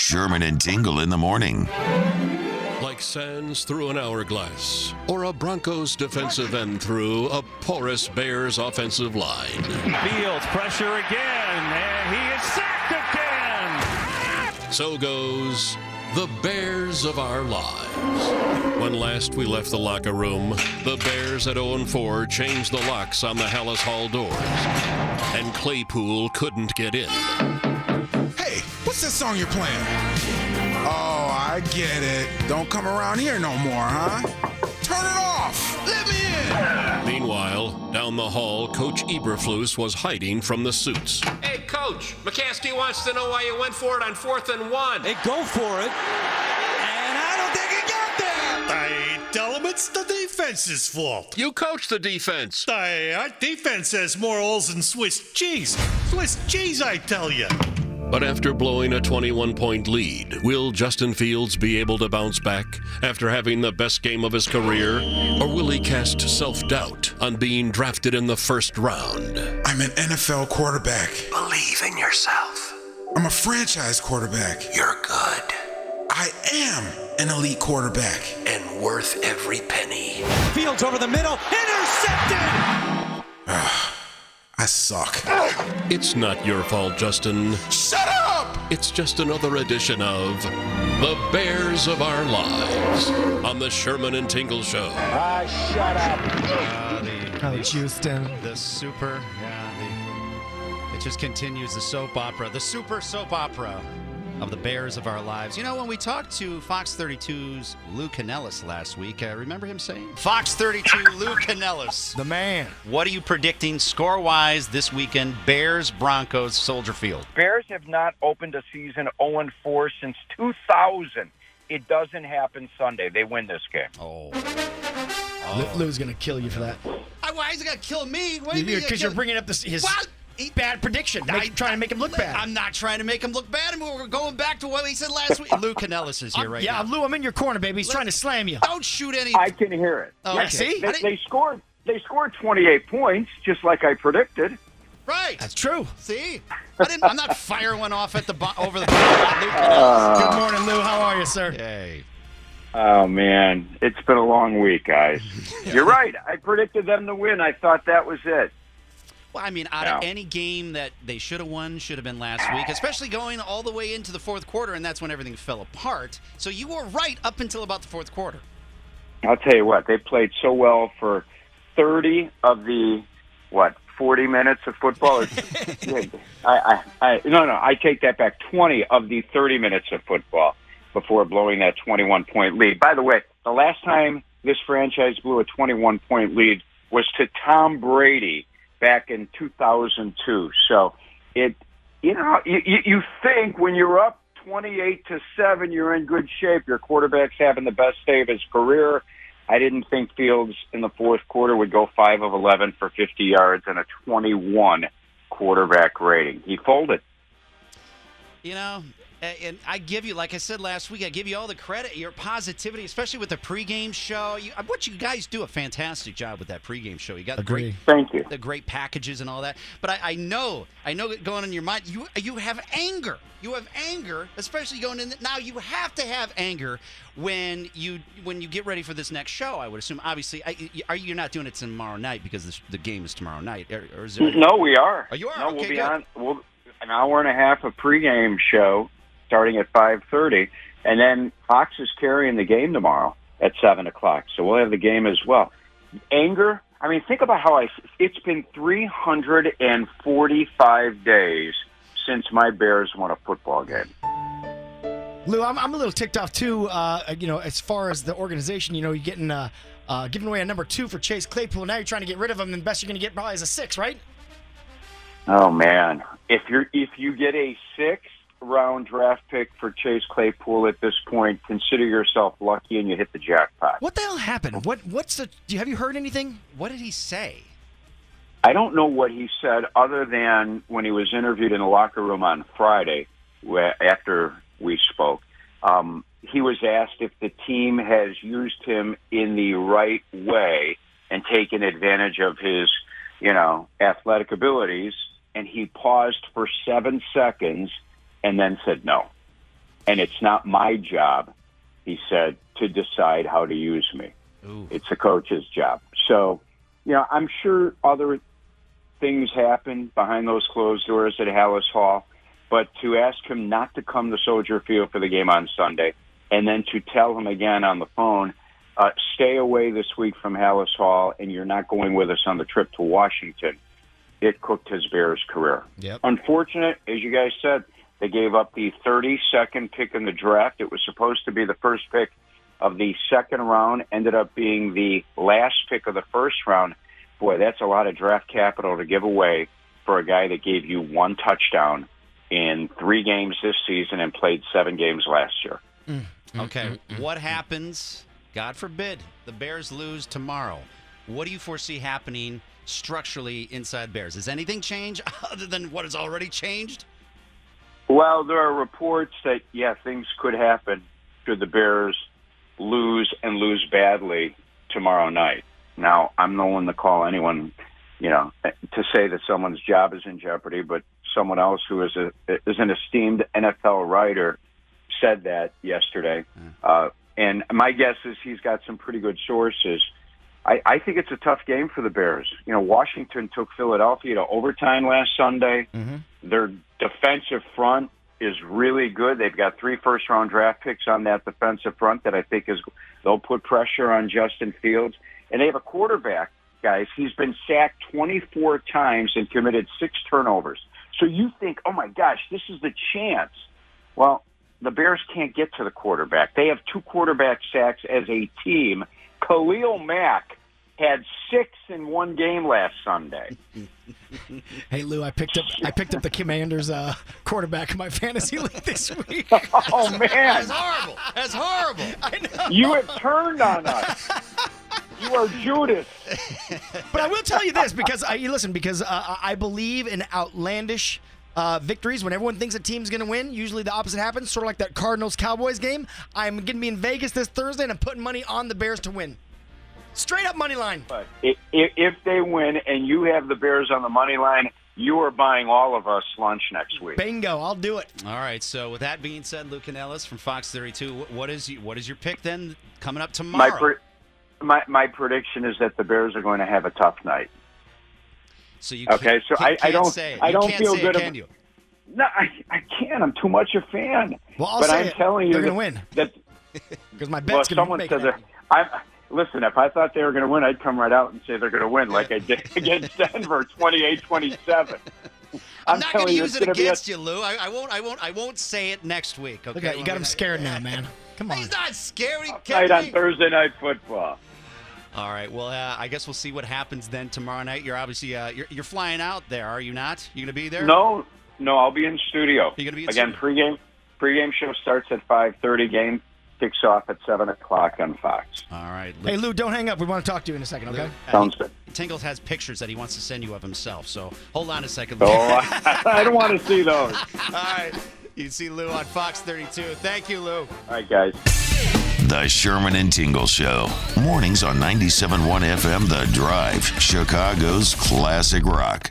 Sherman and Tingle in the morning. Like sands through an hourglass, or a Broncos defensive end through a porous Bears offensive line. Fields pressure again, and he is sacked again. So goes the Bears of our lives. When last we left the locker room, the Bears at 0 4 changed the locks on the Halas Hall doors, and Claypool couldn't get in. Hey, what's that song you're playing? Oh, I get it. Don't come around here no more, huh? Turn it off! Let me in! Meanwhile, down the hall, Coach Eberflus was hiding from the suits. Hey, Coach, McCaskey wants to know why you went for it on fourth and one. Hey, go for it, and I don't think he got there. I tell him it's the defense's fault. You coach the defense. I, our defense has more holes than Swiss cheese. Swiss cheese, I tell you. But after blowing a 21 point lead, will Justin Fields be able to bounce back after having the best game of his career? Or will he cast self doubt on being drafted in the first round? I'm an NFL quarterback. Believe in yourself. I'm a franchise quarterback. You're good I am an elite quarterback. and worth every penny. Fields over the middle, intercepted. Ah. I suck. It's not your fault, Justin. Shut up! It's just another edition of The Bears of Our Lives on the Sherman and Tingle Show. Ah, shut up. Uh, the, Coach Houston. the super, yeah, the, it just continues the soap opera, the super soap opera of the Bears of our lives. You know, when we talked to Fox 32's Lou Canellis last week, uh, remember him saying? Fox 32, Lou Canellis. The man. What are you predicting score wise this weekend? Bears, Broncos, Soldier Field. Bears have not opened a season 0 4 since 2000. It doesn't happen Sunday. They win this game. Oh. Lou- Lou's gonna kill you for that. Why is he going to kill me? What do you Because you're bringing up this, his What? Bad prediction. Make, trying to make him look bad. I'm not trying to make him look bad. I mean, we're going back to what he said last week. Lou Canellis is here I'm- right yeah, now. Lou, I'm in your corner, baby. He's trying to slam you. Don't shoot any. I can hear it. Oh, okay. see? They, they scored. They scored 28 points, just like I predicted. right. That's true. See, I didn't. I'm not firing one off at the bo- over the. Lou Canellis. Good morning, Lou. How are you, sir? Hey. Oh man, it's been a long week, guys. You're right. I predicted them to win. I thought that was it. Well, I mean, out of any game that they should have won, should have been last week, especially going all the way into the fourth quarter, and that's when everything fell apart. So you were right up until about the fourth quarter. I'll tell you what. They played so well for 30 of the what 40 minutes of football. I, I, I, no, no. I take that back. 20 of the 30 minutes of football before blowing that 21 point lead. By the way, the last time this franchise blew a 21 point lead was to Tom Brady back in 2002. So it, you know, you, you think when you're up 28 to 7, you're in good shape. Your quarterback's having the best day of his career. I didn't think Fields in the fourth quarter would go 5 of 11 for 50 yards and a 21 quarterback rating. He folded. You know, and I give you, like I said last week, I give you all the credit, your positivity, especially with the pregame show. You, uh, what you guys do a fantastic job with that pregame show. You got the Agree. great, Thank you. the great packages and all that. But I, I know, I know that going in your mind, you you have anger. You have anger, especially going in. Now you have to have anger when you when you get ready for this next show. I would assume. Obviously, I, you- are you not doing it tomorrow night because the, the game is tomorrow night? Or, or is it, No, we are. Oh, you are? No, Okay, we'll be good. on. We'll an hour and a half of pregame show starting at 5:30, and then Fox is carrying the game tomorrow at seven o'clock. So we'll have the game as well. Anger. I mean, think about how I. It's been 345 days since my Bears won a football game. Lou, I'm, I'm a little ticked off too. Uh, you know, as far as the organization, you know, you're getting uh, uh, giving away a number two for Chase Claypool. Now you're trying to get rid of him, and the best you're going to get probably is a six, right? Oh man, if you're if you get a six, round draft pick for Chase Claypool at this point, consider yourself lucky and you hit the jackpot. What the hell happened? What what's the? Do you, have you heard anything? What did he say? I don't know what he said other than when he was interviewed in the locker room on Friday where, after we spoke. Um, he was asked if the team has used him in the right way and taken advantage of his, you know, athletic abilities. And he paused for seven seconds and then said no. And it's not my job, he said, to decide how to use me. Ooh. It's a coach's job. So, you know, I'm sure other things happen behind those closed doors at Halas Hall, but to ask him not to come to Soldier Field for the game on Sunday, and then to tell him again on the phone, uh, stay away this week from Halas Hall, and you're not going with us on the trip to Washington. It cooked his Bears career. Yep. Unfortunate, as you guys said, they gave up the 32nd pick in the draft. It was supposed to be the first pick of the second round, ended up being the last pick of the first round. Boy, that's a lot of draft capital to give away for a guy that gave you one touchdown in three games this season and played seven games last year. Mm-hmm. Okay, mm-hmm. what happens? God forbid the Bears lose tomorrow. What do you foresee happening structurally inside Bears? Does anything change other than what has already changed? Well, there are reports that, yeah, things could happen should the Bears lose and lose badly tomorrow night. Now, I'm no one to call anyone, you know, to say that someone's job is in jeopardy, but someone else who is a is an esteemed NFL writer said that yesterday. Uh, and my guess is he's got some pretty good sources. I, I think it's a tough game for the Bears. You know, Washington took Philadelphia to overtime last Sunday. Their defensive front is really good. They've got three first round draft picks on that defensive front that I think is they'll put pressure on Justin Fields. And they have a quarterback, guys. He's been sacked 24 times and committed six turnovers. So you think, oh my gosh, this is the chance. Well, the Bears can't get to the quarterback. They have two quarterback sacks as a team. Khalil Mack had six in one game last Sunday. Hey Lou, I picked up I picked up the Commanders uh, quarterback in my fantasy league this week. Oh man, That's horrible. That's horrible. I know. you have turned on us. You are Judas. But I will tell you this because I you listen because uh, I believe in outlandish uh, victories when everyone thinks a team's going to win. Usually the opposite happens, sort of like that Cardinals Cowboys game. I'm going to be in Vegas this Thursday and I'm putting money on the Bears to win. Straight up money line. But i- i- if they win and you have the Bears on the money line, you are buying all of us lunch next week. Bingo, I'll do it. All right. So with that being said, Lou Canellis from Fox 32, wh- what is you, what is your pick then coming up tomorrow? My, tomorrow? pre- my my prediction is that the Bears are going to have a tough night. so you Okay, can't- so can't- I- I can't don't- say it. I don't feel say good It, ab- can you? No, I, I can't. I'm too much a fan. Well, I'll but say I'm it. telling you They're gonna win. that Because my well, bet's going to make it that. happen. I listen. If I thought they were going to win, I'd come right out and say they're going to win, like I did against Denver, 28-27. I'm, not going to use it gonna a- against you, Lou. I, I won't. I won't. I won't say it next week. Okay. Look at you got him scared now, man. Come on. He's not scary. Night kidding on? Thursday night football. All right. Well, uh, I guess we'll see what happens then tomorrow night. You're obviously uh, you're, you're flying out there, are you not? You going to be there? No, no, I'll be in studio. You're gonna be in again. Pregame pregame show starts at five thirty. Game kicks off at seven o'clock on Fox. All right. Hey, Lou, don't hang up. We want to talk to you in a second, okay? Uh, Sounds he- good. Tingles has pictures that he wants to send you of himself. So hold on a second. Oh, Lou. I, I don't want to see those. All right. You can see Lou on Fox 32. Thank you, Lou. All right, guys. The Sherman and Tingle Show. Mornings on 97.1 FM The Drive, Chicago's classic rock.